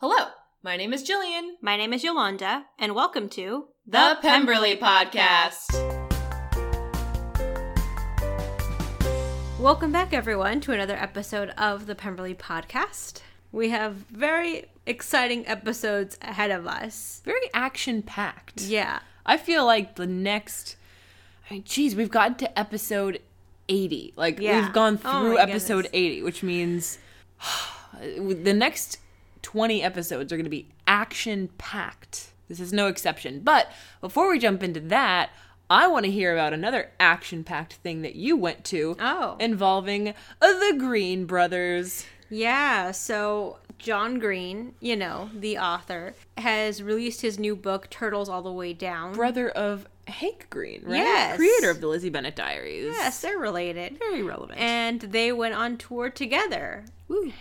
Hello, my name is Jillian. My name is Yolanda, and welcome to The Pemberley Podcast. Welcome back, everyone, to another episode of the Pemberley Podcast. We have very exciting episodes ahead of us. Very action packed. Yeah. I feel like the next, I mean, geez, we've gotten to episode 80. Like, Yeah. we've gone Oh through my episode goodness. 80, which means the next 20 episodes are going to be action packed. This is no exception. But before we jump into that, I want to hear about another action packed thing that you went to Oh. involving uh, the Green Brothers. Yeah, so John Green, you know, the author, has released his new book, Turtles All the Way Down. brother of Hank Green, right? Yes. Creator of the Lizzie Bennet Diaries. yes, they're related. Very relevant. And they went on tour together.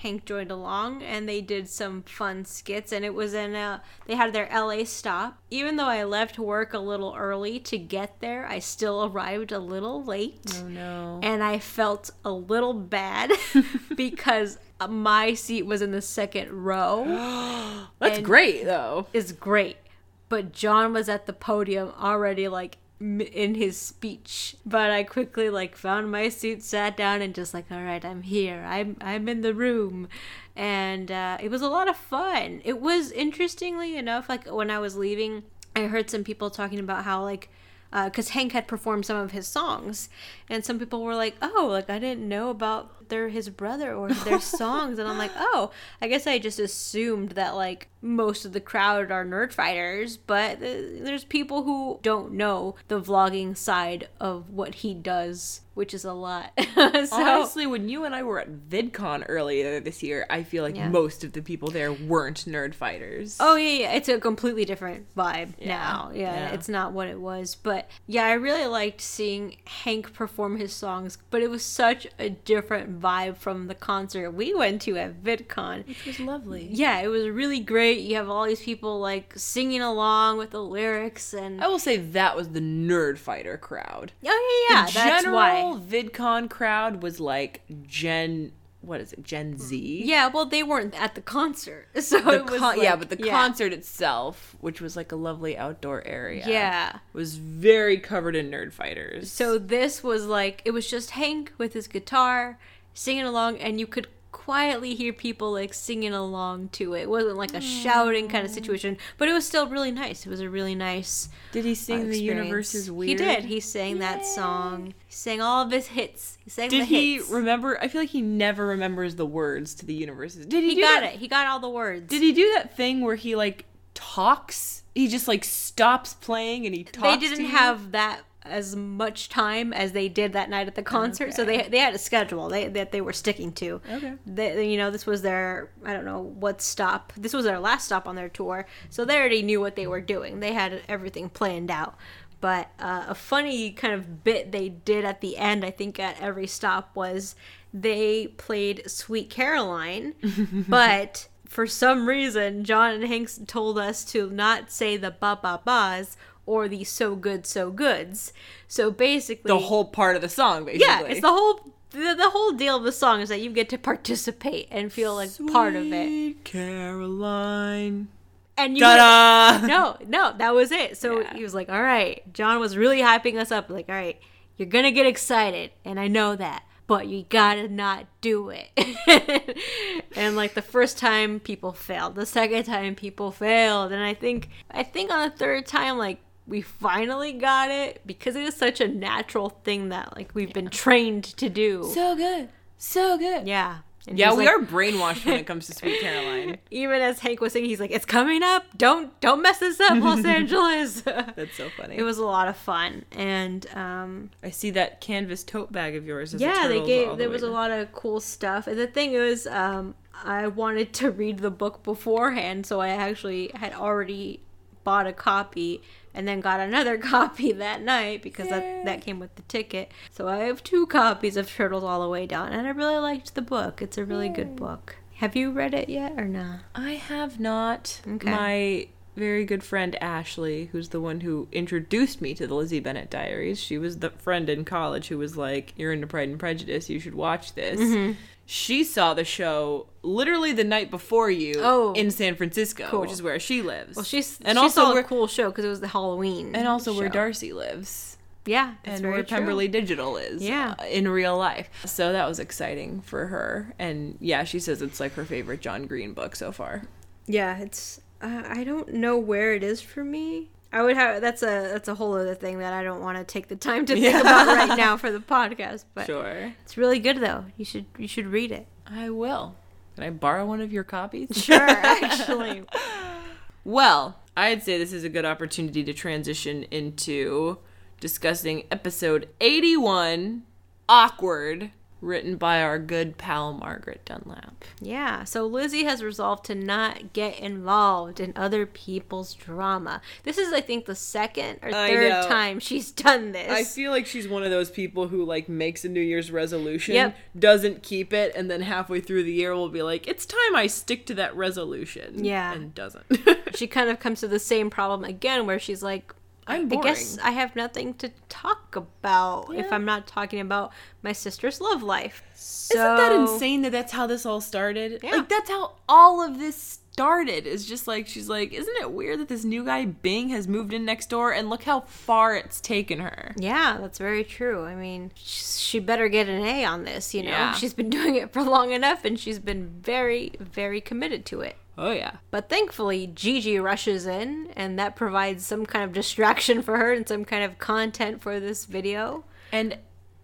Hank joined along and they did some fun skits and it was in uh they had their LA stop. Even though I left work a little early to get there, I still arrived a little late. oh no. And I felt a little bad because my seat was in the second row. That's great though. It's great. But John was at the podium already like in his speech but i quickly like found my seat sat down and just like all right i'm here. I'm i'm in the room. And uh, it was a lot of fun. It was interestingly enough like when i was leaving i heard some people talking about how like because Hank had performed some of his songs, and some people were like, "Oh, like I didn't know about their his brother or their songs," and I'm like, "Oh, I guess I just assumed that like most of the crowd are Nerdfighters, but there's people who don't know the vlogging side of what he does, which is a lot." so, Honestly, when you and I were at VidCon earlier this year, I feel like Yeah. most of the people there weren't Nerdfighters. Oh yeah, yeah, it's a completely different vibe Yeah, now. Yeah, yeah. it's not what it was. But yeah, I really liked seeing Hank perform his songs, but it was such a different vibe from the concert we went to at VidCon. which was lovely. Yeah, it was really great. You have all these people like singing along with the lyrics and I will say that was the Nerdfighter crowd. Oh yeah, yeah, the that's general why. VidCon crowd was like Gen what is it? Gen Z? Yeah, well they weren't at the concert. So The it was con- yeah, but the yeah. concert itself, which was like a lovely outdoor area, Yeah. was very covered in Nerdfighters. So this was like it was just Hank with his guitar singing along, and you could quietly hear people like singing along to it. It wasn't like a shouting kind of situation, but it was still really nice. It was a really nice. did he uh, sing "The experience. Universe Is Weird"? He did. He sang that song. He sang all of his hits. He sang Did the he hits. remember? I feel like he never remembers the words to the universe. Did he? He got that? it. He got all the words. Did he do that thing where he like talks? He just like stops playing and he talks. they didn't have that as much time as they did that night at the concert. So they they had a schedule they, that they were sticking to. Okay. they, you know this was their i don't know what stop this was their last stop on their tour. So they already knew what they were doing. They had everything planned out. But uh, a funny kind of bit they did at the end i think at every stop was they played sweet caroline but for some reason john and hanks told us to not say the ba ba ba's or the so good so goods so basically the whole part of the song. Basically, yeah, it's the whole the, the whole deal of the song is that you get to participate and feel like part of it. Sweet Caroline. And you Ta-da! No, no, that was it. So Yeah. he was like, "All right." John was really hyping us up like, "All right, you're to get excited, and I know that, but you got to not do it." and like the first time people failed, the second time people failed, and I think I think on the third time like we finally got it because it is such a natural thing that like we've been trained to do. So good, so good. Yeah. And Yeah, we like- are brainwashed when it comes to Sweet Caroline. Even as Hank was singing, he's like, "It's coming up! Don't don't mess this up, Los Angeles." That's so funny. it was a lot of fun, and um, I see that canvas tote bag of yours. As a yeah, they gave the there way was a lot of cool stuff. And the thing is, um, I wanted to read the book beforehand, so I actually had already bought a copy and then got another copy that night because Yay. that that came with the ticket. So I have two copies of Turtles All the Way Down, and I really liked the book. It's a really good book. Have you read it yet or not? I have not. Okay. My very good friend Ashley, who's the one who introduced me to the Lizzie Bennet Diaries. She was the friend in college who was like, "You're into Pride and Prejudice. You should watch this." Mm-hmm. She saw the show literally the night before you Oh. in San Francisco, Cool. which is where she lives. Well, she's and she also a cool show because it was the Halloween. and also where. Darcy lives. Yeah, and where true. Pemberley Digital is Yeah. uh, in real life. So that was exciting for her. And yeah, she says it's like her favorite John Green book so far. Yeah, it's. Uh, I don't know where it is for me. I would have. That's a that's a whole other thing that I don't want to take the time to think Yeah. about right now for the podcast. But Sure. it's really good though. You should you should read it. I will. Can I borrow one of your copies? Sure, actually. Well, I'd say this is a good opportunity to transition into discussing episode 81 Awkward, written by our good pal Margaret Dunlap. Yeah, so Lizzie has resolved to not get involved in other people's drama. This is, I think, the second or third time she's done this. I feel like she's one of those people who like makes a New Year's resolution, Yep. doesn't keep it, and then halfway through the year will be like, "It's time I stick to that resolution." Yeah. and doesn't. she kind of comes to the same problem again, where she's like, I'm I guess I have nothing to talk about if I'm not talking about my sister's love life. So, Isn't that insane that that's how this all started? Yeah. Like that's how all of this started. Is just like she's like, isn't it weird that this new guy Bing has moved in next door and look how far it's taken her. Yeah, that's very true. I mean, she better get an A on this, you know? Yeah. She's been doing it for long enough and she's been very, very committed to it. Oh yeah. But thankfully, Gigi rushes in, and that provides some kind of distraction for her and some kind of content for this video. And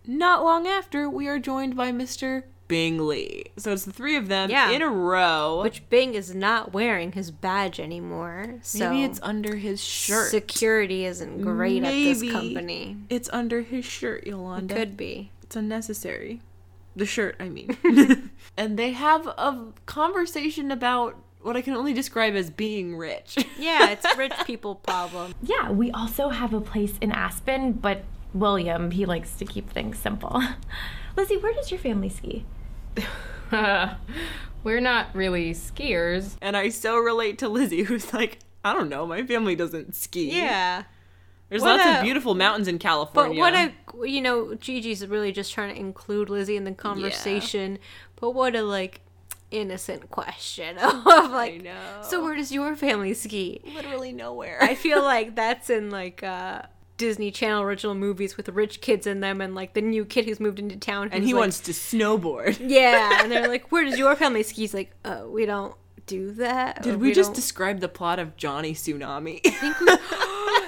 not long after, we are joined by Mr. Bingley. So it's the three of them Yeah. in a row. Which Bing is not wearing his badge anymore. So Maybe it's under his shirt. security isn't great at this company. It's under his shirt, Yolanda. Could be. It's unnecessary. The shirt, I mean. and they have a conversation about what I can only describe as being rich. Yeah, it's rich people problem. Yeah, we also have a place in Aspen, but William, he likes to keep things simple. Lizzie, where does your family ski? We're not really skiers. and I so relate to Lizzie, who's like, I don't know, my family doesn't ski. Yeah. There's What lots a- of beautiful mountains in California. But California. what a you know, Gigi's really just trying to include Lizzie in the conversation. But what a like innocent question of like know. so where does your family ski? literally nowhere. I feel like that's in like uh Disney Channel original movies with rich kids in them and like the new kid who's moved into town and he like- wants to snowboard. Yeah, and they're like, Where does your family ski? He's like, Oh, we don't do that. Did or we, just don't- describe the plot of Johnny Tsunami?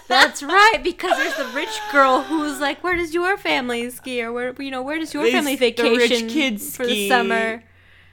That's right, because there's the rich girl who's like, "Where does your family ski?" Or where you know, where does your They- family the rich vacation kids for the summer?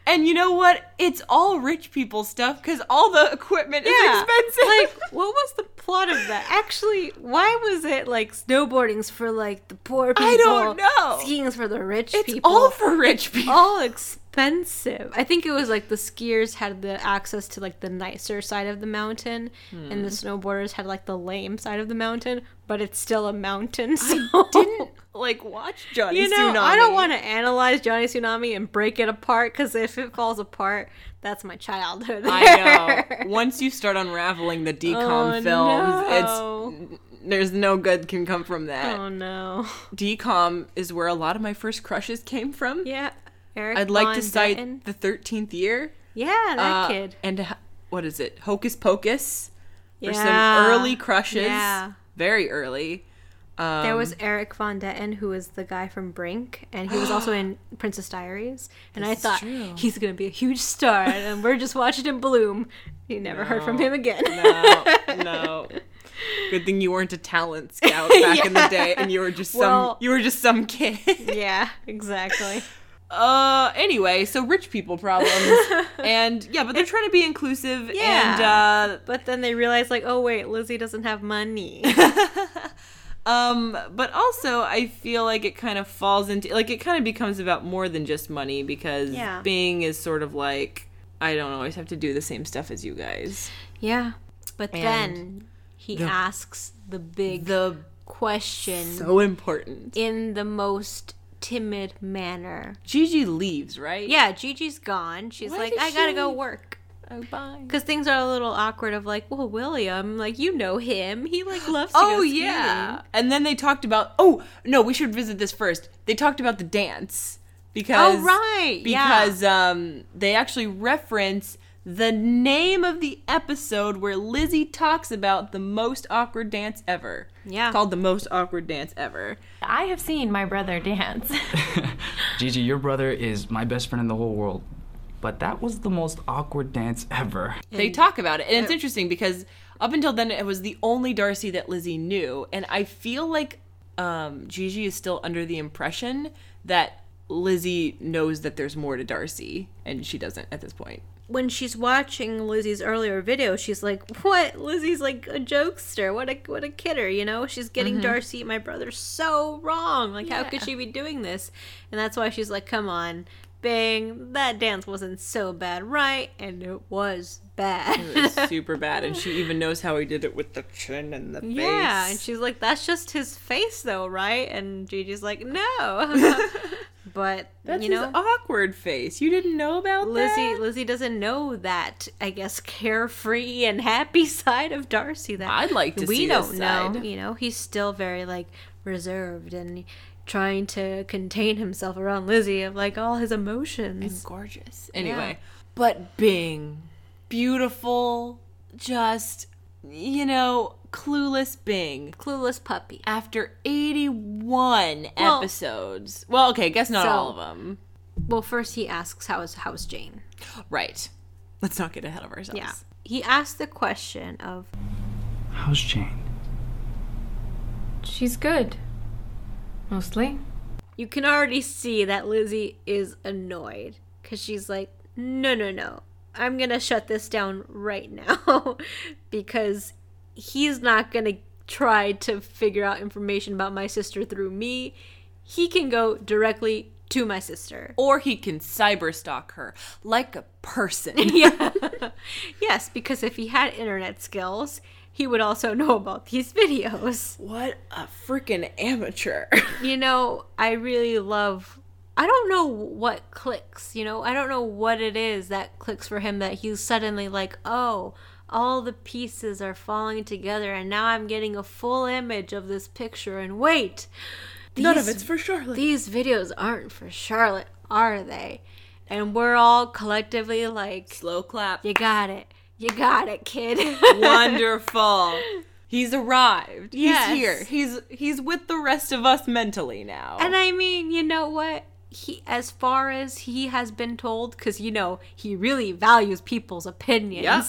And you know what? It's all rich people stuff because all the equipment is expensive. Like, what was the plot of that? Actually, why was it like snowboarding's for like the poor people? I don't know. Skiing's for the rich it's people. It's all for rich people. all expensive. I think it was like the skiers had the access to like the nicer side of the mountain, and the Hmm. snowboarders had like the lame side of the mountain. But it's still a mountain. So I didn't like watch Johnny You know, Tsunami. I don't want to analyze Johnny Tsunami and break it apart because if it falls apart, that's my childhood. I know. Once you start unraveling the DCOM Oh, films, no. it's there's no good can come from that. oh no. DCOM is where a lot of my first crushes came from. Yeah. Erik I'd like Von to cite Detten. the thirteenth year. Yeah, that uh, kid. And what is it? Hocus Pocus. For some Yeah. early crushes. Yeah. Very early. Um, There was Erik Von Detten, who was the guy from Brink, and he was also in Princess Diaries. And I thought true. he's gonna be a huge star, and we're just watching him bloom. You never heard from him again. no, no. Good thing you weren't a talent scout back in the day, and you were just some Well- you were just some kid. yeah, exactly. Uh, anyway, so rich people problems, and yeah, but they're trying to be inclusive, Yeah. and uh, But then they realize like, oh wait, Lizzie doesn't have money. Um, but also I feel like it kind of falls into like it kind of becomes about more than just money because Yeah. Bing is sort of like I don't always have to do the same stuff as you guys. yeah. But And then he the- asks the big The question so important. in the most timid manner. Gigi leaves, right? Yeah, Gigi's gone. She's Why like, I gotta she go work. Oh, bye. Because things are a little awkward of like, well, William, like, you know him. He, like, loves to Oh go yeah. And then they talked about oh no, we should visit this first. They talked about the dance because Oh, right. because um they actually reference the name of the episode where Lizzie talks about the most awkward dance ever. Yeah. It's called the most awkward dance ever. I have seen my brother dance. Gigi, your brother is my best friend in the whole world. But that was the most awkward dance ever. They talk about it. And it's interesting because up until then it was the only Darcy that Lizzie knew. And I feel like um Gigi is still under the impression that Lizzie knows that there's more to Darcy and she doesn't at this point. When she's watching Lizzie's earlier video, she's like, "What? Lizzie's like a jokester. What a what a kidder, you know? She's getting Darcy, my brother, so wrong. Like, how could she be doing this?" And that's why she's like, "Come on, Bing, that dance wasn't so bad, right?" And it was bad. It was super bad. And she even knows how he did it with the chin and the face. Yeah, and she's like, "That's just his face, though, right?" And Gigi's like, "No." but That's you know, his awkward face. You didn't know about Lizzie that? Lizzie doesn't know that I guess carefree and happy side of Darcy that I'd like to we see don't this know. You know, he's still very like reserved and trying to contain himself around Lizzie of like all his emotions. gorgeous. Anyway, but Bing, beautiful, just you know, clueless Bing. Clueless puppy. After 81 Well- episodes. Well, okay, guess not So- all of them. Well, first he asks how is how's Jane? Right. Let's not get ahead of ourselves. Yeah. He asks the question of How's Jane? She's good. Mostly. you can already see that Lizzie is annoyed because she's like, no, no, no. I'm going to shut this down right now because he's not going to try to figure out information about my sister through me. He can go directly to my sister. Or he can cyber stalk her like a person. yeah. yes, because if he had internet skills, he would also know about these videos. what a freaking amateur. you know, I really love. I don't know what clicks, you know, I don't know what it is that clicks for him that he's suddenly like, oh, all the pieces are falling together and now I'm getting a full image of this picture. And wait, None of it's for Charlotte. These videos aren't for Charlotte, are they? And we're all collectively like, Slow clap. you got it. You got it, kid. Wonderful. He's arrived. Yes. He's here. He's he's with the rest of us mentally now. And I mean, you know what? He, as far as he has been told, because you know he really values people's opinions. Yep.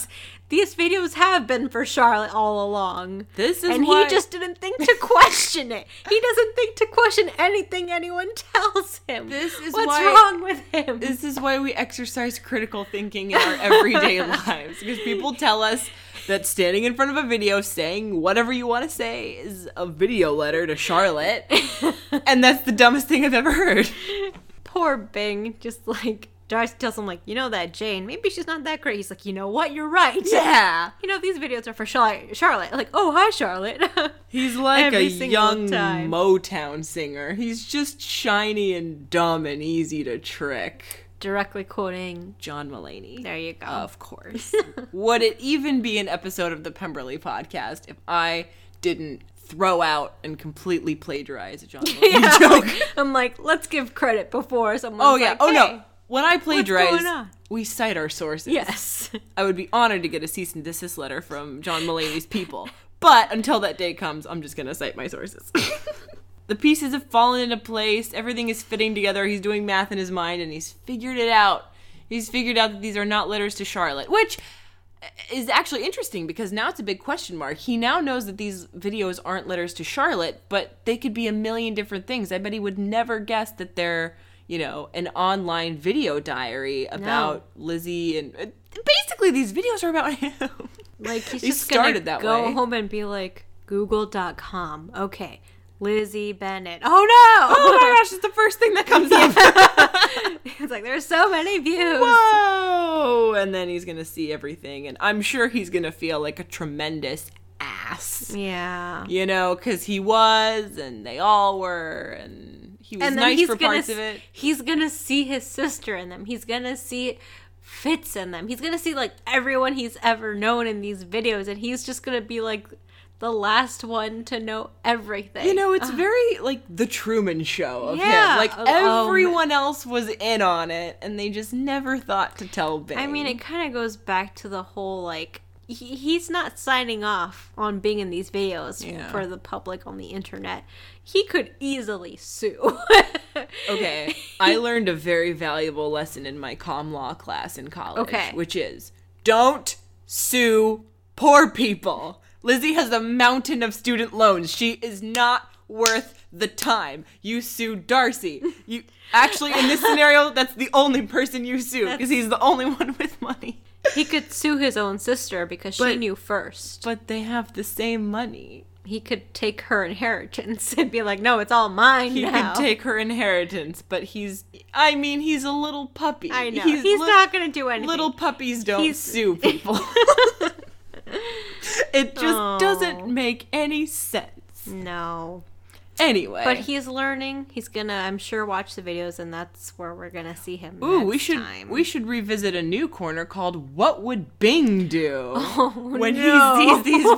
These videos have been for Charlotte all along. This is and why- he just didn't think to question it. He doesn't think to question anything anyone tells him. This is what's why- wrong with him. this is why we exercise critical thinking in our everyday lives because people tell us that standing in front of a video saying whatever you want to say is a video letter to Charlotte. and that's the dumbest thing I've ever heard. Poor Bing, just like Darcy tells him, like, you know that Jane, maybe she's not that great. He's like, you know what? You're right. Yeah. You know these videos are for Charlotte. Charlotte, like, oh hi Charlotte. He's like Every a young time. Motown singer. He's just shiny and dumb and easy to trick. Directly quoting. John Mulaney. There you go. Of course. Would it even be an episode of the Pemberley podcast if I didn't throw out and completely plagiarize a John Mulaney Yeah, joke? I'm like, let's give credit before someone. oh yeah. Like, oh "Hey." no. When I plagiarize, we cite our sources. Yes. I would be honored to get a cease and desist letter from John Mulaney's people. But until that day comes, I'm just going to cite my sources. The pieces have fallen into place. Everything is fitting together. He's doing math in his mind and he's figured it out. He's figured out that these are not letters to Charlotte, which is actually interesting because now it's a big question mark. He now knows that these videos aren't letters to Charlotte, but they could be a million different things. I bet he would never guess that they're, you know, an online video diary about Lizzie and uh, basically these videos are about him. Like he's He just started gonna that go way. home and be like, Google.com. Okay. Lizzie Bennet. Oh no! oh my gosh, it's the first thing that comes up. it's like there's so many views. Whoa! And then he's gonna see everything, and I'm sure he's gonna feel like a tremendous ass. Yeah. You know, because he was, and they all were, and he was and nice he's for gonna parts of it. he's gonna see his sister in them. He's gonna see Fitz in them. He's gonna see like everyone he's ever known in these videos, and he's just gonna be like the last one to know everything. You know, it's ah. very like the Truman Show of Yeah. him. Like Oh, everyone else was in on it, and they just never thought to tell Bing. I mean, it kind of goes back to the whole like he, he's not signing off on being in these videos Yeah. for the public on the internet. He could easily sue. Okay, I learned a very valuable lesson in my com law class in college. Okay. Which is don't sue poor people. Lizzie has a mountain of student loans. She is not worth the time. You sue Darcy. You actually in this scenario, that's the only person you sue because he's the only one with money. he could sue his own sister because she knew first. But they have the same money. he could take her inheritance and be like, "No, it's all mine He now." could take her inheritance, but he's I mean, he's a little puppy. I know he's, li- not gonna do anything. Little puppies don't He's- sue people. it just Aw. doesn't make any sense. no, Anyway, but he's learning. He's gonna, I'm sure, watch the videos, and that's where we're gonna see him. Ooh, next we should time. we should revisit a new corner called "What Would Bing Do?" Oh, when no. he sees these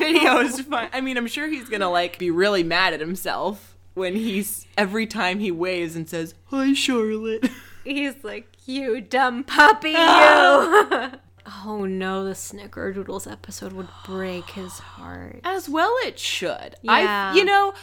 videos. I mean, I'm sure he's gonna like be really mad at himself when he's every time he waves and says, "Hi, Charlotte." He's like, "You dumb puppy, you." Oh no, the Snickerdoodles episode would break his heart. As well, it should. Yeah. I, you know,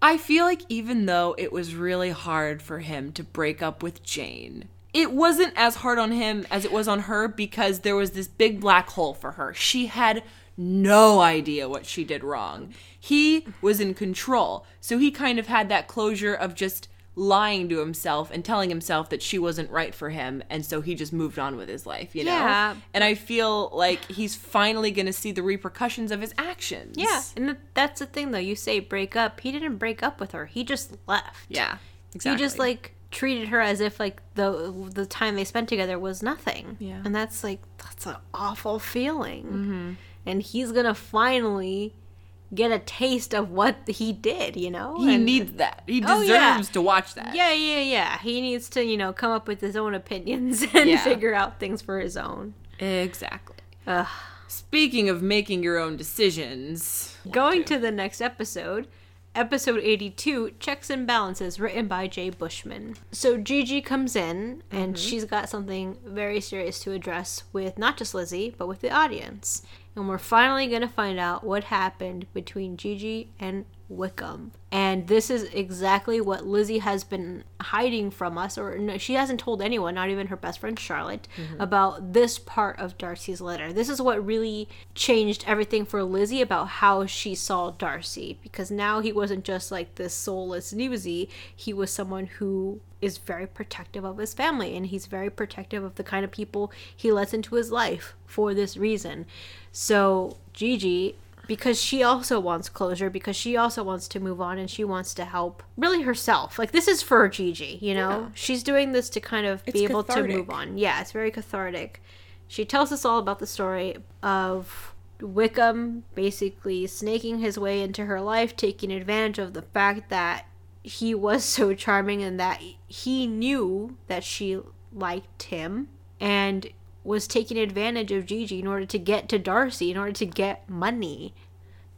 I feel like even though it was really hard for him to break up with Jane, it wasn't as hard on him as it was on her because there was this big black hole for her. She had no idea what she did wrong. He was in control. So he kind of had that closure of just lying to himself and telling himself that she wasn't right for him and so he just moved on with his life, you know? Yeah. And I feel like he's finally to see the repercussions of his actions. Yeah, and that's the thing though. You say break up. He didn't break up with her. He just left. Yeah. Exactly. He just like treated her as if like the the time they spent together was nothing. Yeah. And that's like that's an awful feeling. Mm-hmm. And he's gonna finally get a taste of what he did. You know. he And- needs that. He Oh, deserves yeah. to watch that. Yeah, yeah, yeah. He needs to you know come up with his own opinions and Yeah. figure out things for his own. Exactly. Ugh. Speaking of making your own decisions, Going to the next episode, episode 82 Checks and Balances, written by Jay Bushman. So Gigi comes in and mm-hmm. she's got something very serious to address with not just Lizzie, but with the audience. And we're finally going to find out what happened between Gigi and Wickham. And this is exactly what Lizzie has been hiding from us, or no, she hasn't told anyone, not even her best friend Charlotte, mm-hmm. about this part of Darcy's letter. This is what really changed everything for Lizzie about how she saw Darcy, because now he wasn't just like this soulless newsy, he was someone who is very protective of his family, and he's very protective of the kind of people he lets into his life for this reason. So, Gigi because she also wants closure because she also wants to move on and she wants to help really herself. Like this is for gigi you know? She's doing this to kind of It's be able cathartic. to move on. Yeah it's very cathartic. She tells us all about the story of wickham basically snaking his way into her life taking advantage of the fact that he was so charming and that he knew that she liked him. And was taking advantage of Gigi in order to get to Darcy, in order to get money.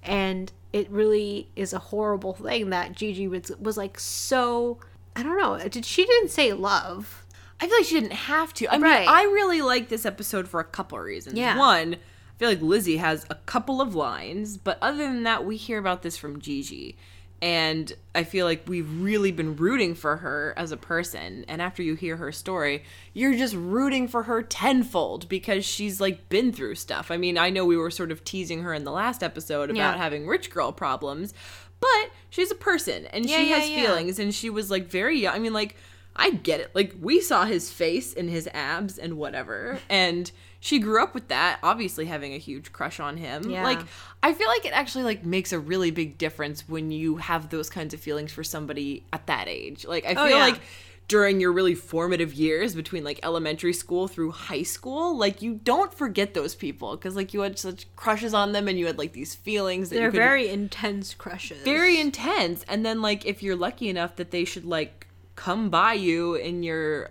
And it really is a horrible thing that Gigi was, was like so. I don't know. Uh, did she didn't say love? I feel like she didn't have to. I mean, I really like this episode for a couple of reasons. Yeah. One, I feel like Lizzie has a couple of lines, but other than that, we hear about this from Gigi. And I feel like we've really been rooting for her as a person. And after you hear her story, you're just rooting for her tenfold because she's like been through stuff. I mean, I know we were sort of teasing her in the last episode about Yeah. having rich girl problems, but she's a person and Yeah, she yeah, has feelings and she was like very young. I mean, like, I get it. Like, we saw his face and his abs and whatever. And she grew up with that, obviously having a huge crush on him. Yeah. Like, I feel like it actually like makes a really big difference when you have those kinds of feelings for somebody at that age. Like, I oh, feel Oh, yeah. like during your really formative years between like elementary school through high school, like you don't forget those people because like you had such crushes on them and you had like these feelings that They're you could very intense crushes. very intense and then like if you're lucky enough that they should like come by you in your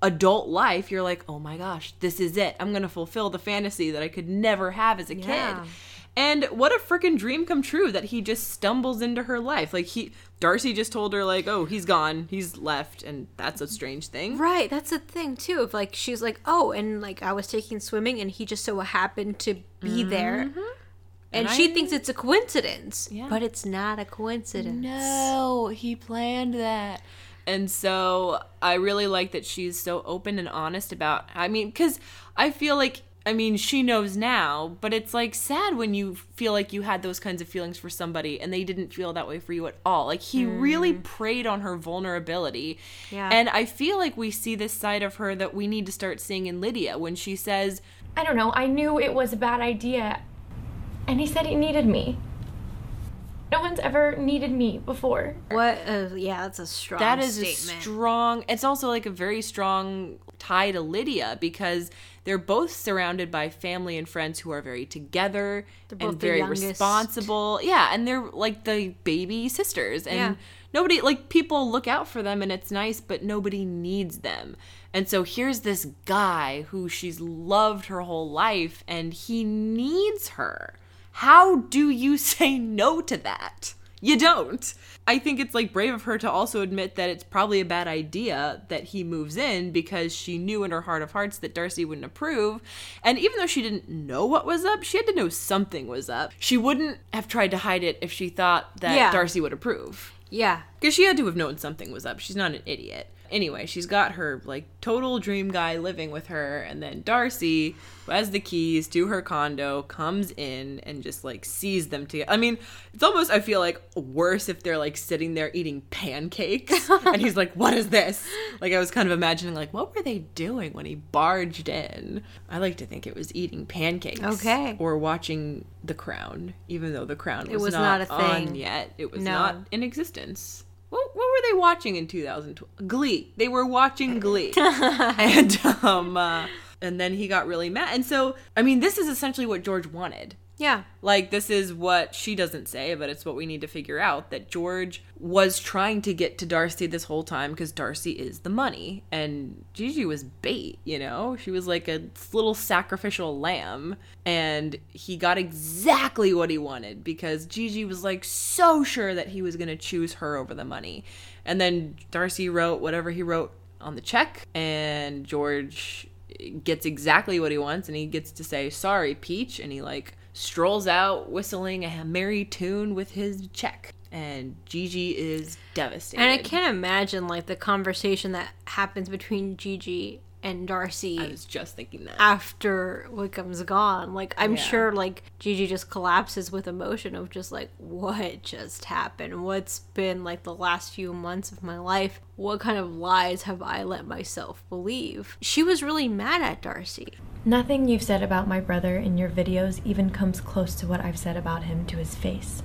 adult life, you're like, oh my gosh, this is it. I'm going to fulfill the fantasy that I could never have as a Yeah. kid. And what a freaking dream come true that he just stumbles into her life. Like he Darcy just told her like, "Oh, he's gone. He's left." And that's a strange thing. Right, that's the thing too. If like she's like, oh, and like I was taking swimming, and he just so happened to be there, and, Mm-hmm. And she I- thinks it's a coincidence, Yeah. but it's not a coincidence. No, he planned that. And so I really like that she's so open and honest about I mean cuz I feel like I mean she knows now, but it's like sad when you feel like you had those kinds of feelings for somebody and they didn't feel that way for you at all. Like he really mm. preyed on her vulnerability. Yeah. And I feel like we see this side of her that we need to start seeing in Lydia when she says I don't know. I knew it was a bad idea. And he said he needed me. No one's ever needed me before. What? Uh, yeah, that's a strong. that is statement. a strong it's also like a very strong tie to lydia because they're both surrounded by family and friends who are very together They're both and very youngest. responsible yeah and they're like the baby sisters and Yeah. nobody like people look out for them and it's nice but nobody needs them and so here's this guy who she's loved her whole life and he needs her how do you say no to that you don't. I think it's like brave of her to also admit that it's probably a bad idea that he moves in because she knew in her heart of hearts that Darcy wouldn't approve. And even though she didn't know what was up, she had to know something was up. She wouldn't have tried to hide it if she thought that Yeah. Darcy would approve. Yeah, Because she had to have known something was up. She's not an idiot. Anyway, she's got her like total dream guy living with her, and then Darcy, who has the keys to her condo, comes in and just like sees them together. I mean, it's almost I feel like worse if they're like sitting there eating pancakes, and he's like, "What is this?" Like I was kind of imagining like, what were they doing when he barged in? I like to think it was eating pancakes, Okay. or watching The Crown, even though The Crown was, was not, not a on thing. yet. It was No. not in existence. What, what were they watching in 2012? Glee. They were watching Glee. and um uh, and then he got really mad. And so, I mean, this is essentially what George wanted. Yeah, Like this is what she doesn't say, but it's what we need to figure out that George was trying to get to Darcy this whole time because Darcy is the money and Gigi was bait, you know? She was like a little sacrificial lamb and he got exactly what he wanted because Gigi was like so sure that he was going to choose her over the money. And then Darcy wrote whatever he wrote on the check and George gets exactly what he wants and he gets to say sorry peach and he like strolls out whistling a merry tune with his check. And gigi is devastated and I can't imagine like the conversation that happens between Gigi and Darcy. i was just thinking that after Wickham's gone. Like I'm Yeah. sure like Gigi just collapses with emotion of just like what just happened? What's been like the last few months of my life? What kind of lies have I let myself believe? She was really mad at Darcy. Nothing you've said about my brother in your videos even comes close to what I've said about him to his face.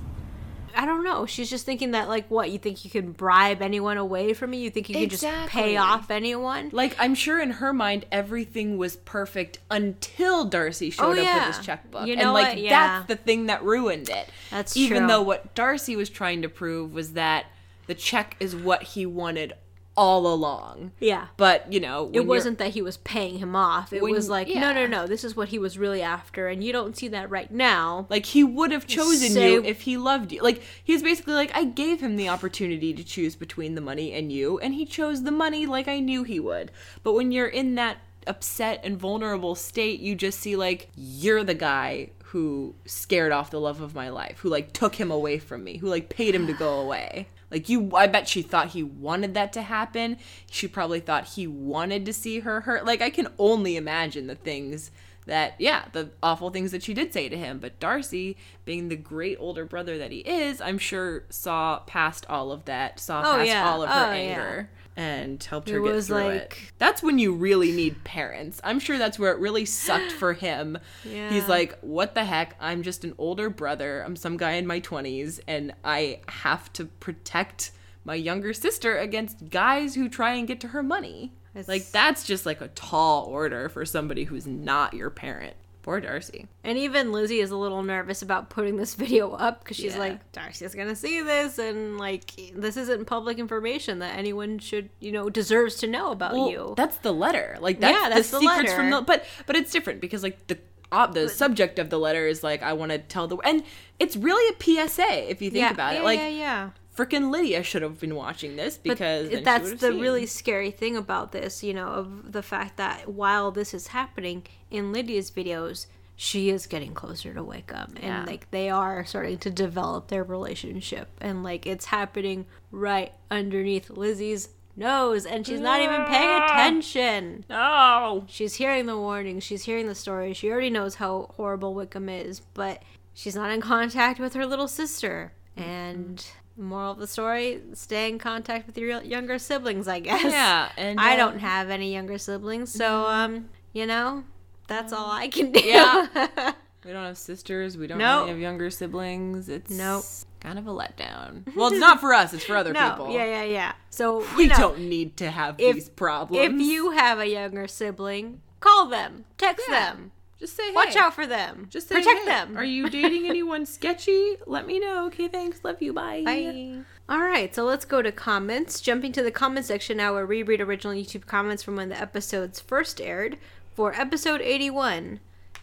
I don't know. She's just thinking that like what, you think you can bribe anyone away from me? You think you can just pay off anyone? like i'm sure in her mind everything was perfect until darcy oh, showed Oh, up with his checkbook You and like? Yeah. that's the thing that ruined it That's even true. though what darcy was trying to prove was that the check is what he wanted all along Yeah. but you know It wasn't that he was paying him off. It When- was like, yeah. no, no, no. This is what he was really after, and you don't see that right now. Like he would have chosen Say- you if he loved you. Like he's basically like I gave him the opportunity to choose between the money and you and he chose the money like I knew he would. But when you're in that upset and vulnerable state, you just see like you're the guy who scared off the love of my life, who like took him away from me, who like paid him to go away. Like you I bet she thought he wanted that to happen. She probably thought he wanted to see her hurt. Like I can only imagine the things that yeah the awful things that she did say to him but darcy being the great older brother that he is i'm sure saw past all of that saw Oh, past yeah. all of her Oh, yeah. And helped her It get through it. like- that's when you really need parents. I'm sure that's where it really sucked for him. Yeah. he's like what the heck? I'm just an older brother. I'm some guy in my 20s and i have to protect my younger sister against guys who try and get to her money. It's- like that's just like a tall order for somebody who's not your parent. Poor Darcy. And even Lizzie is a little nervous about putting this video up because she's Yeah. like, Darcy's gonna see this, and like, this isn't public information that anyone should, you know, deserves to know about Well, you. that's the letter. Like that's, Yeah, that's the the secrets from letter. the but but it's different because like the uh, the subject of the letter is like I want to tell the and it's really a PSA if you think yeah, about yeah, it. Like yeah, yeah. frickin' Lydia should have been watching this because that's the seen. really scary thing about this, you know, of the fact that while this is happening in Lydia's videos, she is getting closer to Wickham. And Yeah. like they are starting to develop their relationship. And like it's happening right underneath Lizzie's nose. And she's not even paying attention. Oh, She's hearing the warnings, she's hearing the story, she already knows how horrible Wickham is, but she's not in contact with her little sister. And moral of the story, stay in contact with your younger siblings, I guess. yeah, and I uh, don't have any younger siblings, so um, you know, that's all I can do. Yeah. We don't have sisters. We don't Nope. really have younger siblings. It's Nope. kind of a letdown. Well, it's not for us. It's for other no, people. yeah, yeah, yeah. So you We know, don't need to have if- these problems. if you have a younger sibling, call them, text Yeah. them, just say, watch out for them, Just say, protect hey, them. Are you dating anyone sketchy? Let me know. Okay, thanks. Love you. Bye. Bye. All right, so let's go to comments. Jumping to the comment section now, where we read original YouTube comments from when the episodes first aired. For episode 81,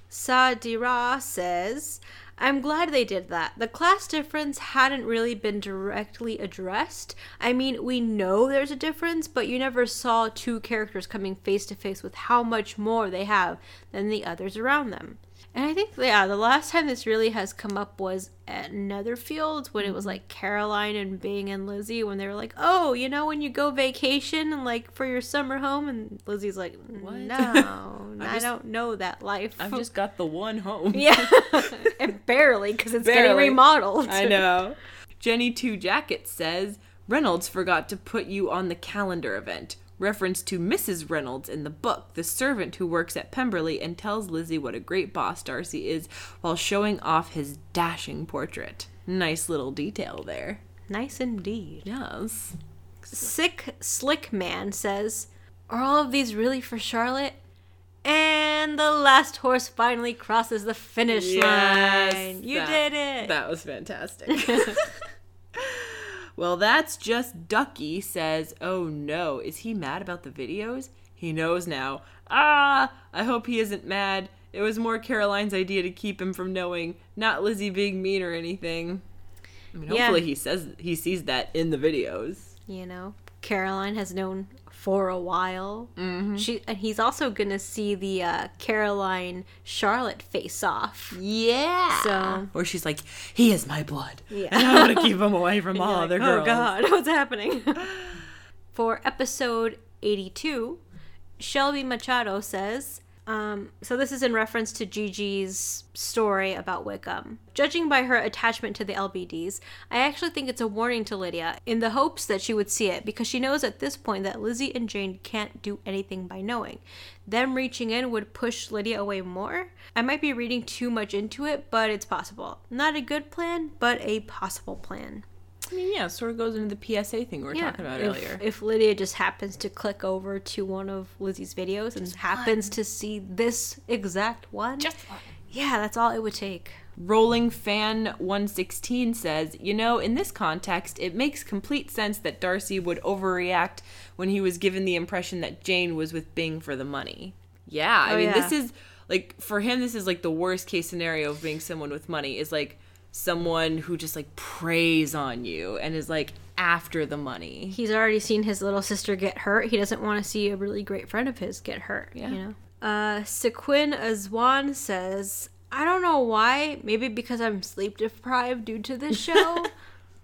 Sadira says, I'm glad they did that. The class difference hadn't really been directly addressed. I mean, we know there's a difference, but you never saw two characters coming face to face with how much more they have than the others around them. And I think, yeah, the last time this really has come up was at Netherfield when it was mm-hmm. like Caroline and Bing and Lizzie when they were like, oh, you know, when you go vacation and like for your summer home, and Lizzie's like, What? no, I just- don't know that life. I've just got the one home. yeah, and barely because it's getting remodeled. I know. Jenny Two Jackets says Reynolds forgot to put you on the calendar event. Reference to Mrs. Reynolds in the book, the servant who works at Pemberley and tells Lizzie what a great boss Darcy is while showing off his dashing portrait. Nice little detail there. Nice indeed. Yes. Sick Slick Man says, Are all of these really for Charlotte? And the last horse finally crosses the finish Yes, line. You that- did it. That was fantastic. well, that's just Ducky says, Oh no, is he mad about the videos? He knows now. Ah, I hope he isn't mad. It was more Caroline's idea to keep him from knowing, not Lizzie being mean or anything. I mean, Yeah. hopefully he says he sees that in the videos. you know, Caroline has known for a while. Mm-hmm. She and he's also gonna see the uh, Caroline Charlotte face off. Yeah. So- or she's like, he is my blood. Yeah. And I want to keep him away from all other like, girls. Oh God, what's happening? For episode 82, Shelby Machado says, um, so this is in reference to Gigi's story about Wickham. Judging by her attachment to the LBDs, I actually think it's a warning to Lydia in the hopes that she would see it because she knows at this point that Lizzie and Jane can't do anything by knowing. Them reaching in would push Lydia away more. I might be reading too much into it, but it's possible. Not a good plan, but a possible plan. I mean, yeah, sort of goes into the PSA thing we were talking about if, earlier. If Lydia just happens to click over to one of Lizzie's videos and happens to see this exact one, Just one. yeah, that's all it would take. Rolling Fan 116 says, You know, in this context, it makes complete sense that Darcy would overreact when he was given the impression that Jane was with Bing for the money. Yeah, I Oh, mean, yeah. this is like, for him, this is like the worst case scenario of being someone with money is like someone who just like preys on you and is like after the money. He's already seen his little sister get hurt. He doesn't want to see a really great friend of his get hurt. Yeah. You know. Uh, Sequin Azwan says, "I don't know why. Maybe because I'm sleep deprived due to this show."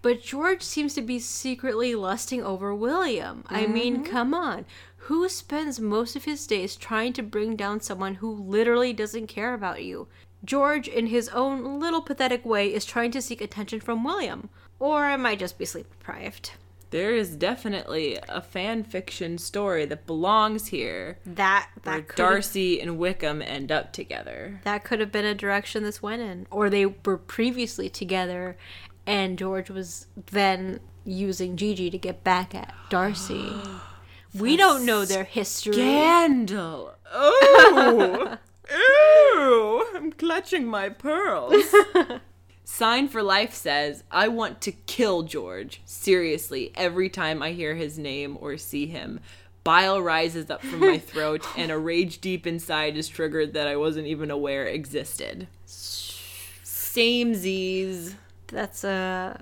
But George seems to be secretly lusting over William. I mean, come on. Who spends most of his days trying to bring down someone who literally doesn't care about you? George, in his own little pathetic way, is trying to seek attention from William. Or I might just be sleep deprived. There is definitely a fan fiction story that belongs here That where that could Darcy and Wickham end up together. that could have been a direction this went in, or they were previously together, and George was then using Gigi to get back at Darcy. we don't know their history. Scandal. Oh, Ew, I'm clutching my pearls. Sign for Life says, I want to kill George. Seriously, every time I hear his name or see him. Bile rises up from my throat, and a rage deep inside is triggered that I wasn't even aware existed. Same Z's. That's a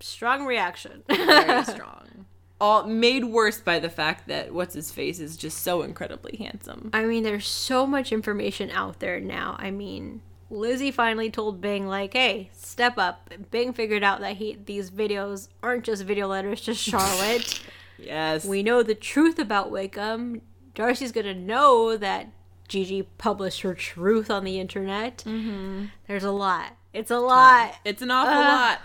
strong reaction. Very strong. All made worse by the fact that what's his face is just so incredibly handsome. I mean, there's so much information out there now. I mean, Lizzie finally told Bing, like, hey, step up. Bing figured out that he these videos aren't just video letters to Charlotte. Yes. we know the truth about Wickham. Darcy's gonna know that Gigi published her truth on the internet. Mm-hmm. There's a lot. It's a lot. It's an awful Uh. lot.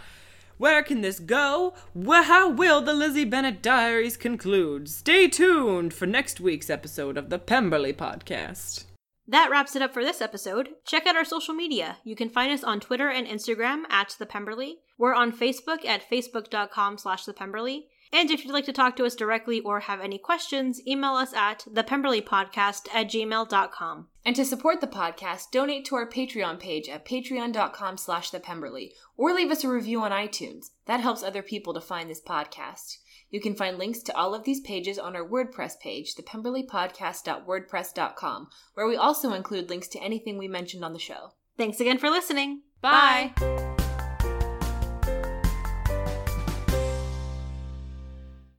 Where can this go? Well, how will the Lizzie Bennet Diaries conclude? Stay tuned for next week's episode of the Pemberley Podcast. That wraps it up for this episode. Check out our social media. You can find us on Twitter and Instagram at The Pemberley. We're on Facebook at facebook.com slash The Pemberley. And if you'd like to talk to us directly or have any questions, email us at thepemberleypodcast at gmail.com. And to support the podcast, donate to our Patreon page at patreon.com slash thepemberley, or leave us a review on iTunes. That helps other people to find this podcast. You can find links to all of these pages on our WordPress page, thepemberleypodcast.wordpress.com, where we also include links to anything we mentioned on the show. Thanks again for listening. Bye. Bye.